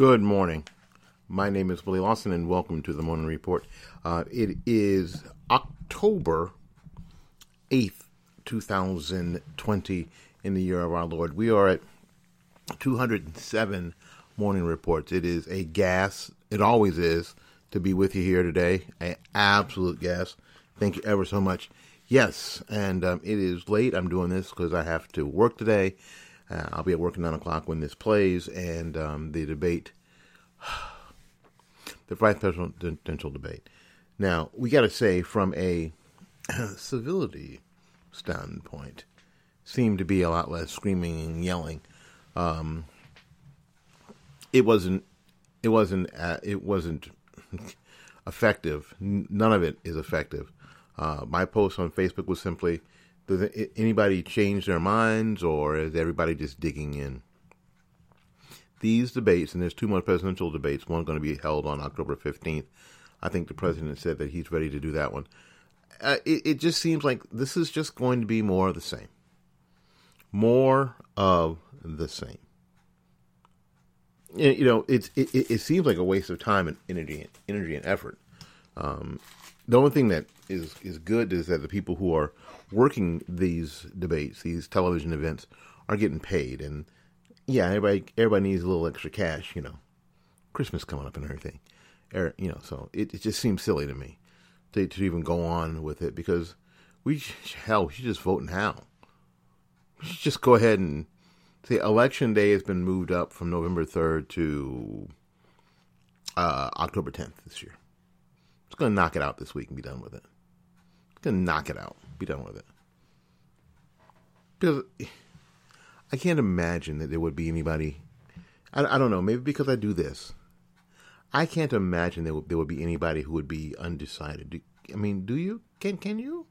Good morning. My name is Willie Lawson, and welcome to the Morning Report. Uh, it is October 8th, 2020, in the year of our Lord. We are at 207 morning reports. It is a gas, it always is, to be with you here today. An absolute gas. Thank you ever so much. Yes, and um, it is late. I'm doing this because I have to work today. Uh, I'll be at work at 9 o'clock when this plays, and um, the debate, the vice presidential debate. Now, we got to say, from a civility standpoint, seemed to be a lot less screaming and yelling. Um, it wasn't. It wasn't. Uh, it wasn't effective. None of it is effective. Uh, my post on Facebook was simply: Does anybody change their minds, or is everybody just digging in? These debates, and there's two more presidential debates. One going to be held on October 15th. I think the president said that he's ready to do that one. Uh, it, it just seems like this is just going to be more of the same. More of the same. You know, it's it, it seems like a waste of time and energy, energy and effort. Um, the only thing that is is good is that the people who are working these debates, these television events, are getting paid, and yeah, everybody everybody needs a little extra cash, you know. Christmas coming up and everything, Er, you know. So it, it just seems silly to me to to even go on with it because we hell we should just vote now. We should just go ahead and say election day has been moved up from November third to uh, October tenth this year. It's going to knock it out this week and be done with it. It's going to knock it out, be done with it. Because I can't imagine that there would be anybody. I, I don't know. Maybe because I do this, I can't imagine there would, there would be anybody who would be undecided. Do, I mean, do you? Can can you?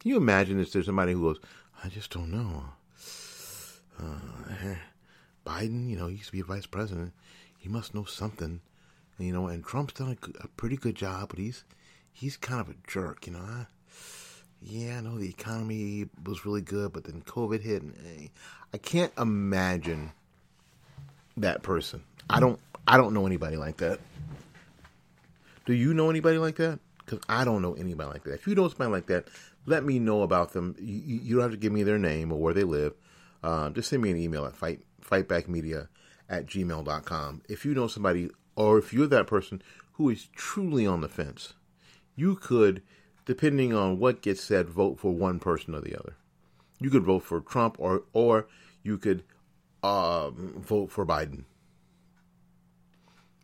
Can you imagine if there's somebody who goes, I just don't know. Uh, Biden, you know, he used to be a vice president. He must know something, you know. And Trump's done a, a pretty good job, but he's he's kind of a jerk, you know. I, yeah, know the economy was really good, but then COVID hit, and eh, I can't imagine that person. I don't. I don't know anybody like that. Do you know anybody like that? Because I don't know anybody like that. If you know somebody like that, let me know about them. You, you you don't have to give me their name or where they live. Um, just send me an email at fight fightbackmedia at gmail.com. If you know somebody, or if you're that person who is truly on the fence, you could, depending on what gets said, vote for one person or the other. You could vote for Trump, or or you could um, vote for Biden.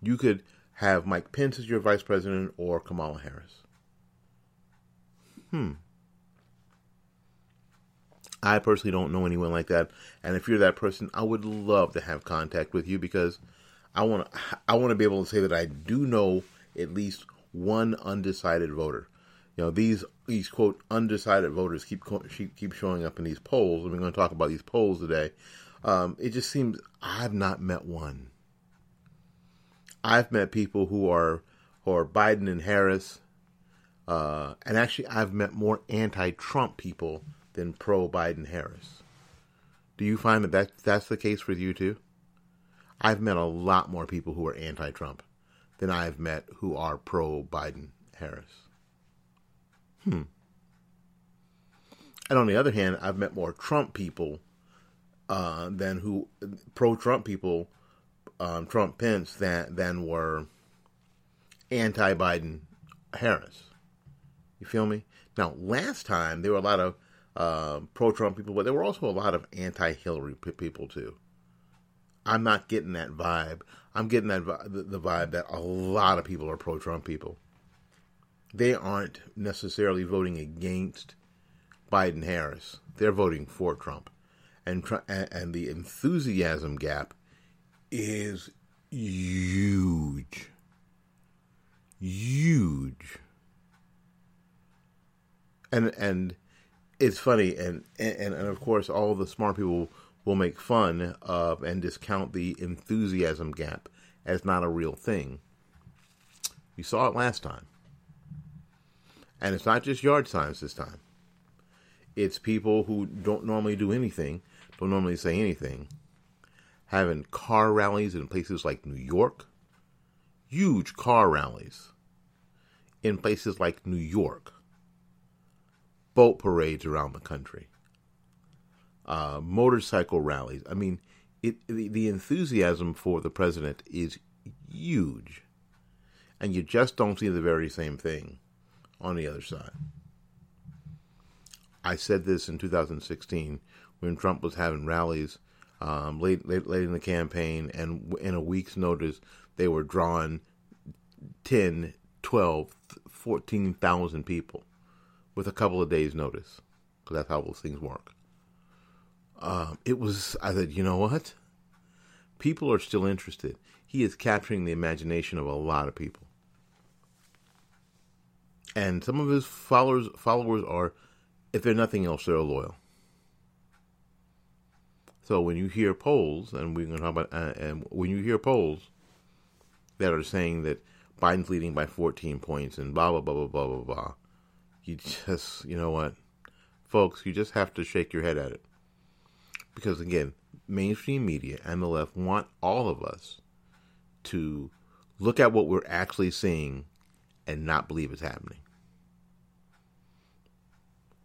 You could have Mike Pence as your vice president or Kamala Harris. Hmm. I personally don't know anyone like that, and if you're that person, I would love to have contact with you because I want to. I want to be able to say that I do know at least one undecided voter. You know, these these quote undecided voters keep keep showing up in these polls, and we're going to talk about these polls today. Um, it just seems I've not met one. I've met people who are who are Biden and Harris, uh, and actually I've met more anti-Trump people than pro-Biden Harris. Do you find that, that that's the case with you too? I've met a lot more people who are anti-Trump than I've met who are pro-Biden Harris. Hmm. And on the other hand, I've met more Trump people uh, than who pro-Trump people, um, Trump Pence than than were anti-Biden Harris. You feel me? Now, last time there were a lot of uh, pro-Trump people, but there were also a lot of anti-Hillary p- people too. I'm not getting that vibe. I'm getting that vi- the, vibe that a lot of people are pro-Trump people. They aren't necessarily voting against Biden Harris. They're voting for Trump, and and, the enthusiasm gap is huge, huge. And and it's funny, and and and of course, all the smart people will make fun of and discount the enthusiasm gap as not a real thing. We saw it last time. And it's not just yard signs this time. It's people who don't normally do anything, don't normally say anything, having car rallies in places like New York, huge car rallies in places like New York, boat parades around the country, uh, motorcycle rallies. I mean, it the, the enthusiasm for the president is huge, and you just don't see the very same thing on the other side. I said this in 2016 when Trump was having rallies um, late, late late in the campaign, and in a week's notice, they were drawing 10, 12, 14,000 people with a couple of days' notice, because that's how those things work. Um, it was, I said, you know what? People are still interested. He is capturing the imagination of a lot of people. And some of his followers followers are, if they're nothing else, they're loyal. So when you hear polls, and we're going to talk about, uh, and when you hear polls that are saying that Biden's leading by 14 points and blah blah blah blah blah blah blah, you just, you know what, folks, you just have to shake your head at it, because again, mainstream media and the left want all of us to look at what we're actually seeing and not believe it's happening.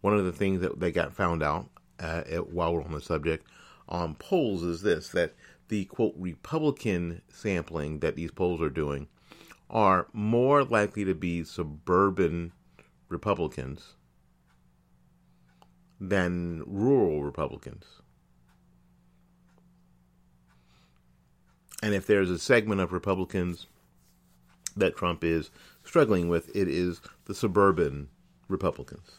One of the things that they got found out uh, while we're on the subject on polls is this that the quote Republican sampling that these polls are doing are more likely to be suburban Republicans than rural Republicans. And if there's a segment of Republicans that Trump is struggling with, it is the suburban Republicans.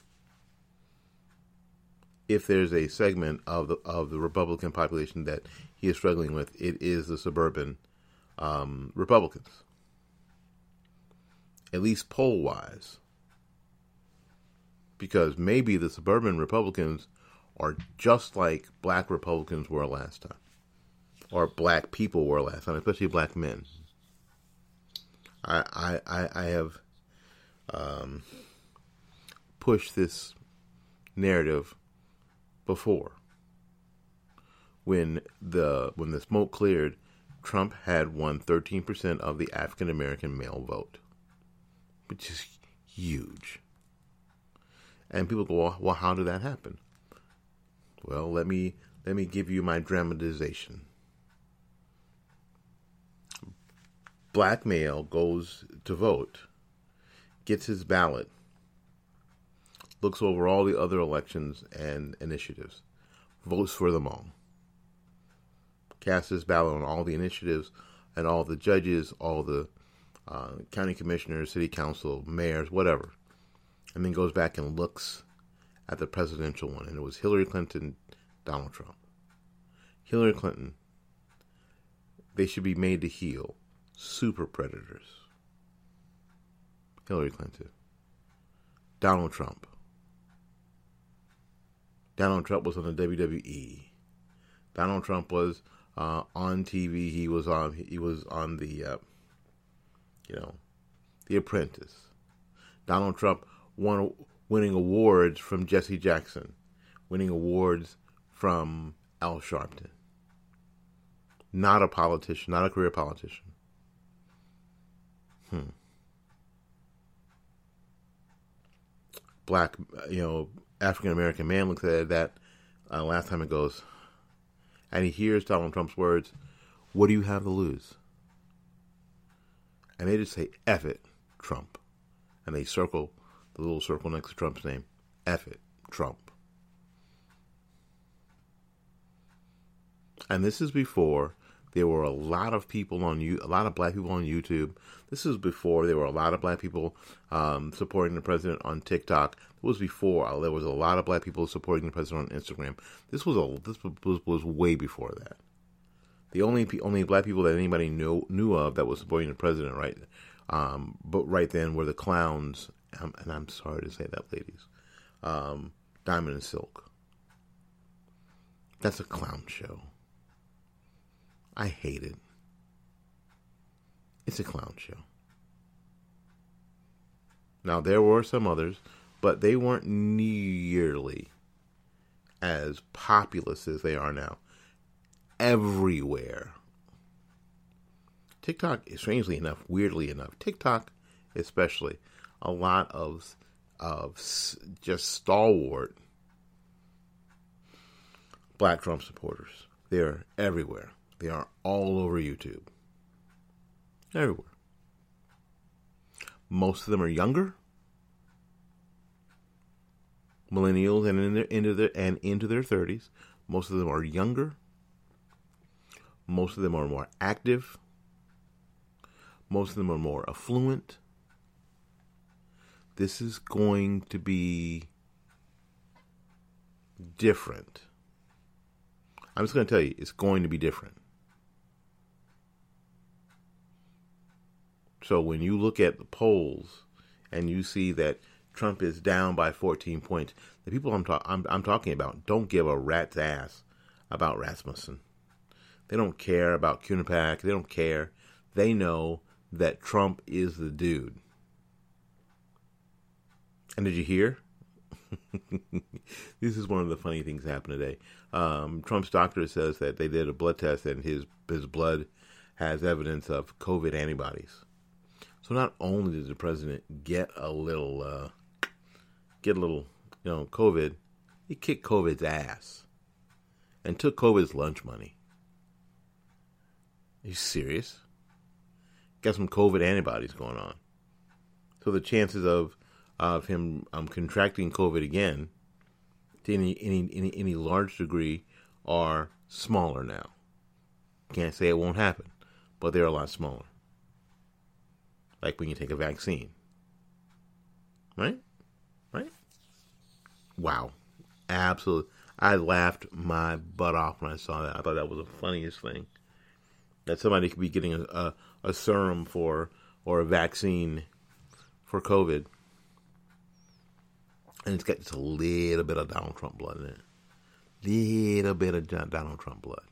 If there's a segment of the of the Republican population that he is struggling with, it is the suburban um, Republicans. At least poll wise, because maybe the suburban Republicans are just like black Republicans were last time, or black people were last time, especially black men. I I I have um, pushed this narrative before. When the when the smoke cleared, Trump had won 13% of the African American male vote, which is huge. And people go, "Well, how did that happen?" Well, let me let me give you my dramatization. Black male goes to vote, gets his ballot, looks over all the other elections and initiatives, votes for them all, casts his ballot on all the initiatives and all the judges, all the uh, county commissioners, city council, mayors, whatever, and then goes back and looks at the presidential one, and it was Hillary Clinton, Donald Trump. Hillary Clinton, they should be made to heel. Super predators. Hillary Clinton. Donald Trump. Donald Trump was on the WWE. Donald Trump was uh, on TV. He was on. He was on the, uh, you know, The Apprentice. Donald Trump won winning awards from Jesse Jackson, winning awards from Al Sharpton. Not a politician, not a career politician. Hmm. Black, you know, African American man looks at that uh, last time it goes, and he hears Donald Trump's words, What do you have to lose? And they just say, F it, Trump. And they circle the little circle next to Trump's name, F it, Trump. And this is before there were a lot of people on you, a lot of black people on YouTube. This is before there were a lot of black people um, supporting the president on TikTok. It was before uh, there was a lot of black people supporting the president on Instagram. This was a this was, was way before that. The only only black people that anybody knew knew of that was supporting the president, right? Um, but right then were the clowns, um, and I'm sorry to say that, ladies. Um, Diamond and Silk. That's a clown show. I hate it. It's a clown show. Now, there were some others, but they weren't nearly as populous as they are now. Everywhere. TikTok, strangely enough, weirdly enough, TikTok especially, a lot of of just stalwart black Trump supporters. They're everywhere. They are all over YouTube. Everywhere. Most of them are younger. Millennials and in their, into their and into their thirties. Most of them are younger. Most of them are more active. Most of them are more affluent. This is going to be different. I'm just going to tell you, it's going to be different. So when you look at the polls and you see that Trump is down by 14 points, the people I'm, ta- I'm, I'm talking about don't give a rat's ass about Rasmussen. They don't care about Quinnipiac. They don't care. They know that Trump is the dude. And did you hear? this is one of the funny things that happened today. Um, Trump's doctor says that they did a blood test and his his blood has evidence of COVID antibodies. So not only did the president get a little uh, get a little you know COVID, he kicked COVID's ass and took COVID's lunch money. Are you serious? Got some COVID antibodies going on. So the chances of of him um, contracting COVID again to any, any any any large degree are smaller now. Can't say it won't happen, but they're a lot smaller. Like when you take a vaccine. Right? Right? Wow. Absolutely. I laughed my butt off when I saw that. I thought that was the funniest thing. That somebody could be getting a, a, a serum for or a vaccine for COVID and it's got just a little bit of Donald Trump blood in it. Little bit of Donald Trump blood.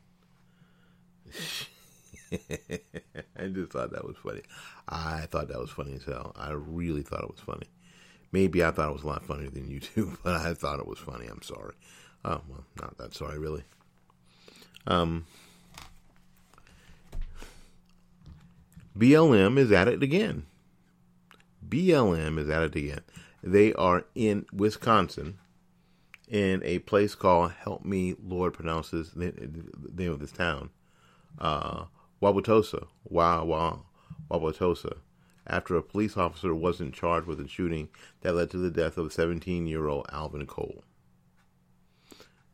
I just thought that was funny. I thought that was funny as hell. I really thought it was funny. Maybe I thought it was a lot funnier than you do, but I thought it was funny. I'm sorry. Oh well, not that sorry, really. Um, BLM is at it again. BLM is at it again. They are in Wisconsin in a place called Help Me Lord pronounces the, name of this town. Uh Wauwatosa. Wow wow Wauwatosa. After a police officer wasn't charged with a shooting that led to the death of 17 year old Alvin Cole.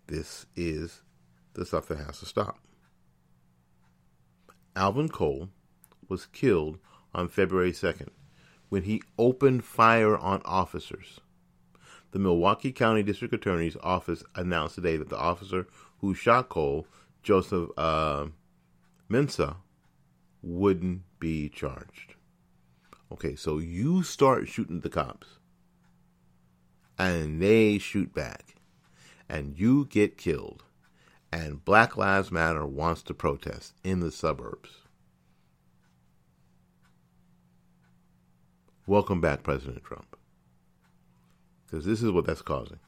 This is the stuff that has to stop. Alvin Cole was killed on February 2nd when he opened fire on officers. The Milwaukee County District Attorney's Office announced today that the officer who shot Cole, Joseph uh, Mensah, wouldn't be charged. Okay, so you start shooting the cops, and they shoot back, and you get killed, and Black Lives Matter wants to protest in the suburbs. Welcome back, President Trump. Because this is what that's causing.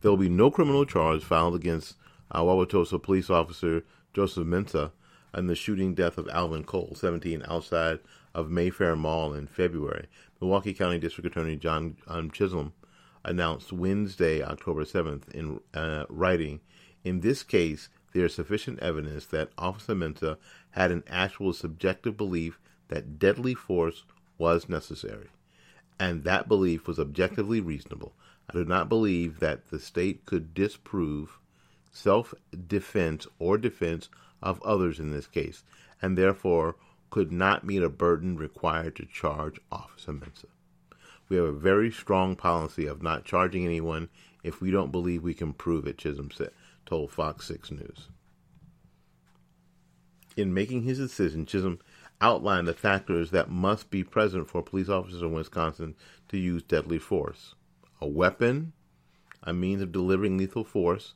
There will be no criminal charge filed against Wauwatosa police officer Joseph Mensah in the shooting death of Alvin Cole, 17, outside of Mayfair Mall in February. Milwaukee County District Attorney John um, Chisholm announced Wednesday, October 7th, in uh, writing, in this case, there is sufficient evidence that Officer Mensah had an actual subjective belief that deadly force was necessary, and that belief was objectively reasonable. I do not believe that the state could disprove self defense or defense of others in this case, and therefore could not meet a burden required to charge Officer Mensah. We have a very strong policy of not charging anyone if we don't believe we can prove it, Chisholm said, told Fox 6 News. In making his decision, Chisholm outlined the factors that must be present for police officers in Wisconsin to use deadly force a weapon, a means of delivering lethal force,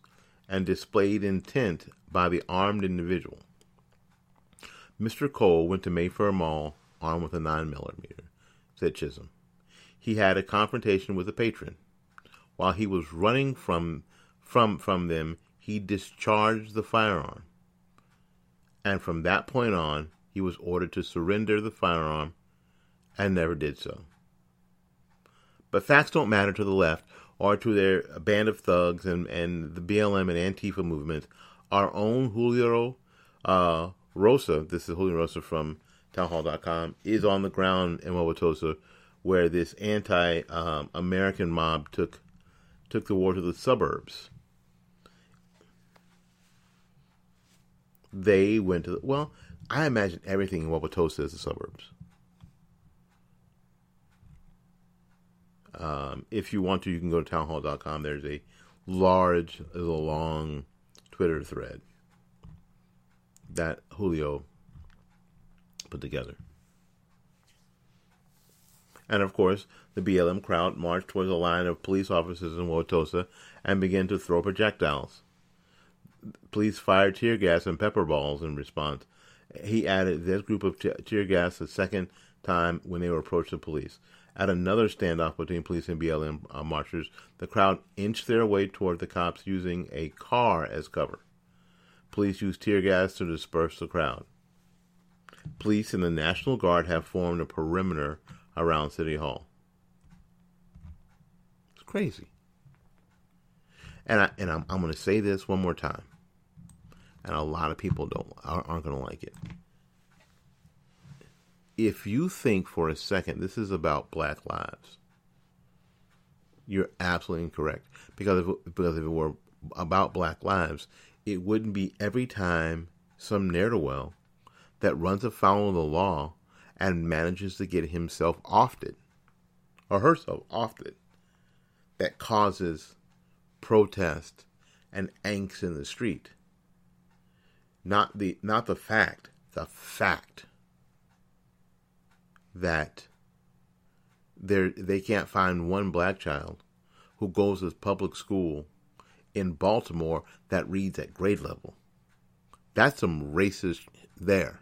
and displayed intent by the armed individual. Mr. Cole went to Mayfair Mall armed with a 9 millimeter, said Chisholm. He had a confrontation with a patron. While he was running from from from them, he discharged the firearm. And from that point on, he was ordered to surrender the firearm and never did so. But facts don't matter to the left or to their band of thugs and, and the BLM and Antifa movement. Our own Julio uh, Rosa, this is Julio Rosa from townhall.com, is on the ground in Wauwatosa where this anti um, American mob took took the war to the suburbs. They went to the, well, I imagine everything in Wauwatosa is the suburbs. Um, if you want to, you can go to townhall.com. There's a large, there's a long Twitter thread that Julio put together. And of course, the BLM crowd marched towards a line of police officers in Wauwatosa and began to throw projectiles. Police fired tear gas and pepper balls in response. He added this group of tear gas the second time when they were approached the police. At another standoff between police and BLM uh, marchers, the crowd inched their way toward the cops using a car as cover. Police used tear gas to disperse the crowd. Police and the National Guard have formed a perimeter around City Hall. It's crazy. And I and I'm, I'm going to say this one more time, and a lot of people don't aren't going to like it. If you think for a second this is about Black lives, you're absolutely incorrect. Because if, because if it were about Black lives, it wouldn't be every time some ne'er do well that runs afoul of the law and manages to get himself offed or herself offed that causes protest and angst in the street. Not the not the fact, the fact that they they can't find one black child who goes to public school in Baltimore that reads at grade level. That's some racist there.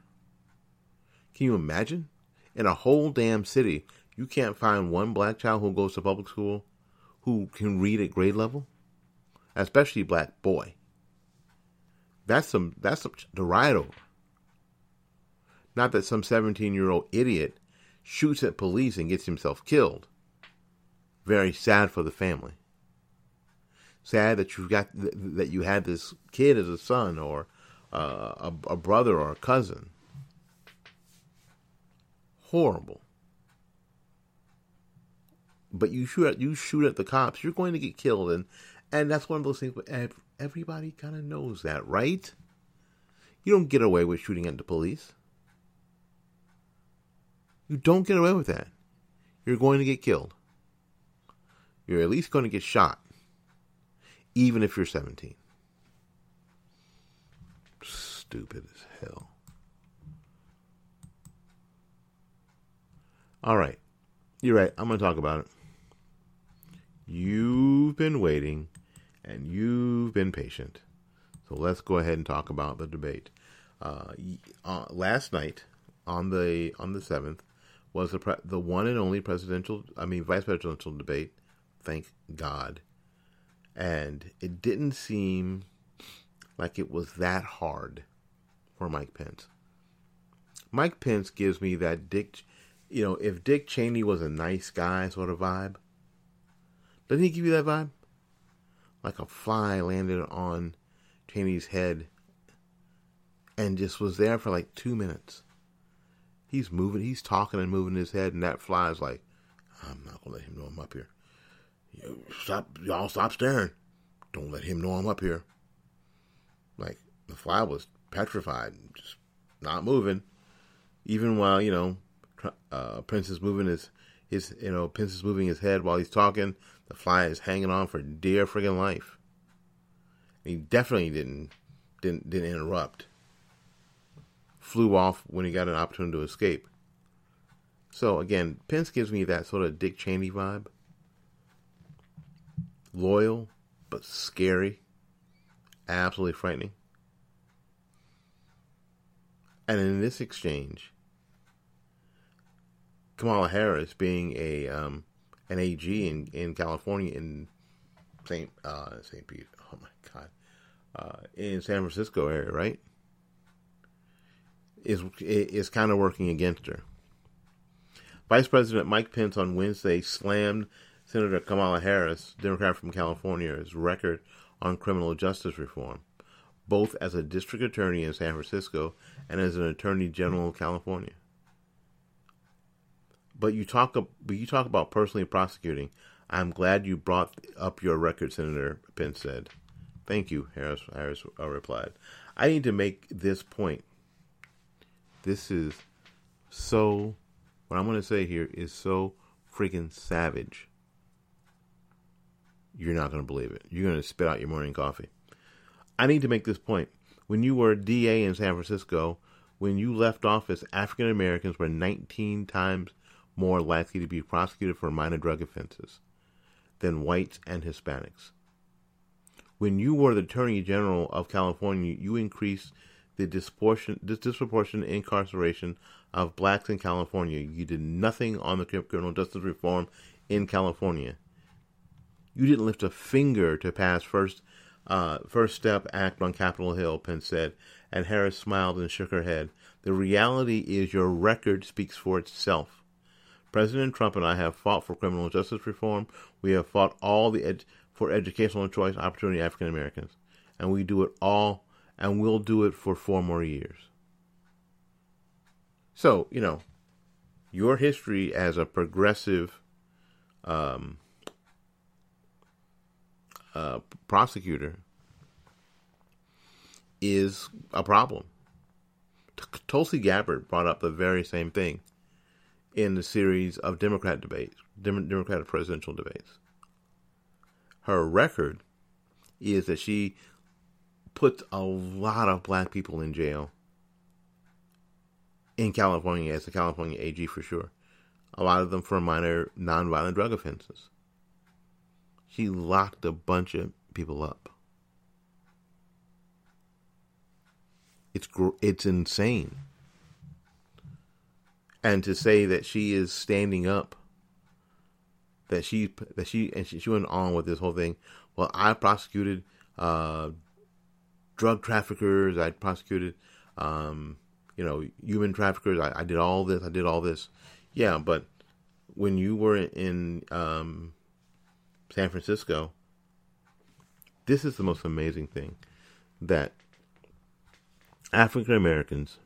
Can you imagine? In a whole damn city, you can't find one black child who goes to public school who can read at grade level, especially black boy. That's some that's some to ride over. Not that some 17 year old idiot shoots at police and gets himself killed. Very sad for the family. Sad that you got that you had this kid as a son or uh, a, a brother or a cousin horrible. But you shoot you shoot at the cops, you're going to get killed, and and that's one of those things. Everybody kind of knows that, right? You don't get away with shooting at the police. You don't get away with that. You're going to get killed. You're at least going to get shot, even if you're 17. Stupid as hell. All right. You're right. I'm going to talk about it. You've been waiting and you've been patient. So let's go ahead and talk about the debate. Uh, uh, last night on the on the 7th was the pre- the one and only presidential I mean vice presidential debate. Thank God. And it didn't seem like it was that hard for Mike Pence. Mike Pence gives me that Dick you know, if Dick Cheney was a nice guy sort of vibe, doesn't he give you that vibe? Like a fly landed on Cheney's head and just was there for like two minutes. He's moving, he's talking and moving his head, and that fly's like, I'm not gonna let him know I'm up here. Stop, y'all stop staring. Don't let him know I'm up here. like the fly was petrified, just not moving. Even while you know, uh, Pence is moving his his you know Pence is moving his head while he's talking. The fly is hanging on for dear friggin' life. He definitely didn't didn't didn't interrupt. Flew off when he got an opportunity to escape. So again, Pence gives me that sort of Dick Cheney vibe. Loyal, but scary. Absolutely frightening. And in this exchange, Kamala Harris being a um, an AG in, in California in St. Uh, St. Pete, oh my God, uh, in San Francisco area, right? Is is kind of working against her. Vice President Mike Pence on Wednesday slammed Senator Kamala Harris, Democrat from California's record on criminal justice reform, both as a district attorney in San Francisco and as an attorney general of California. But you talk, but you talk about personally prosecuting. I'm glad you brought up your record, Senator Pence said. Thank you, Harris. Harris uh, replied. I need to make this point. This is so. What I'm going to say here is so freaking savage. You're not going to believe it. You're going to spit out your morning coffee. I need to make this point. When you were DA in San Francisco, when you left office, African Americans were 19 times more likely to be prosecuted for minor drug offenses than whites and Hispanics. When you were the Attorney General of California, you increased the disproportionate incarceration of blacks in California. You did nothing on the criminal justice reform in California. You didn't lift a finger to pass first uh, First Step Act on Capitol Hill, Pence said, and Harris smiled and shook her head. The reality is your record speaks for itself. President Trump and I have fought for criminal justice reform. We have fought all the ed- for educational choice opportunity African Americans, and we do it all, and we'll do it for four more years. So you know, your history as a progressive um, uh, prosecutor is a problem. Tulsi Gabbard brought up the very same thing in the series of Democrat debates, Democratic presidential debates. Her record is that she puts a lot of black people in jail in California as a California AG for sure. A lot of them for minor nonviolent drug offenses. She locked a bunch of people up. It's it's insane. And to say that she is standing up, that she that she and she, she went on with this whole thing. Well, I prosecuted uh, drug traffickers. I prosecuted, um, you know, human traffickers. I, I, did all this. I did all this. Yeah, but when you were in um, San Francisco, this is the most amazing thing that African Americans,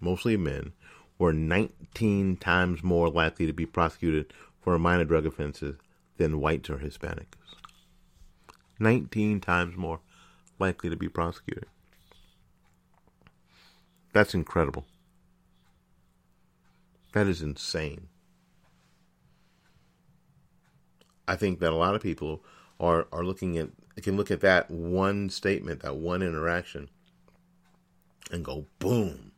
mostly men, were 19 times more likely to be prosecuted for minor drug offenses than whites or Hispanics. 19 times more likely to be prosecuted. That's incredible. That is insane. I think that a lot of people are are looking at can look at that one statement, that one interaction, and go boom,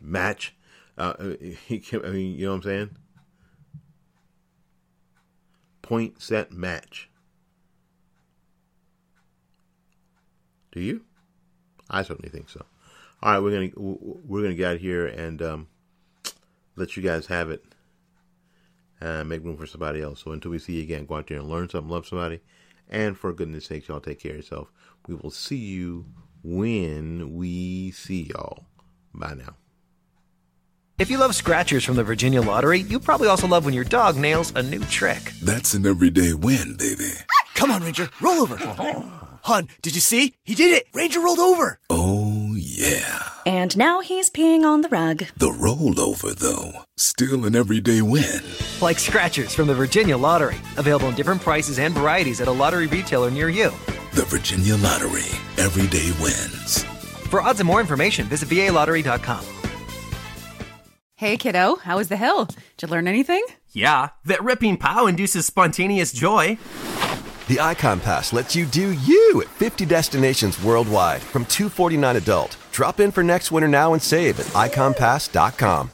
match. Uh, I mean, you know what I'm saying? Point set match. Do you? I certainly think so. All right, we're gonna we're gonna get out here and um, let you guys have it and make room for somebody else. So until we see you again, go out there and learn something, love somebody, and for goodness sakes, y'all take care of yourself. We will see you when we see y'all. Bye now. If you love scratchers from the Virginia Lottery, you probably also love when your dog nails a new trick. That's an everyday win, baby. Come on, Ranger, roll over. Hun, did you see? He did it! Ranger rolled over! Oh, yeah. And now he's peeing on the rug. The rollover, though, still an everyday win. Like scratchers from the Virginia Lottery. Available in different prices and varieties at a lottery retailer near you. The Virginia Lottery. Every day wins. For odds and more information, visit VALottery.com. Hey, kiddo, how was the hill? Did you learn anything? Yeah, that ripping pow induces spontaneous joy. The Icon Pass lets you do you at 50 destinations worldwide from 249 adult. Drop in for next winter now and save at iconpass.com.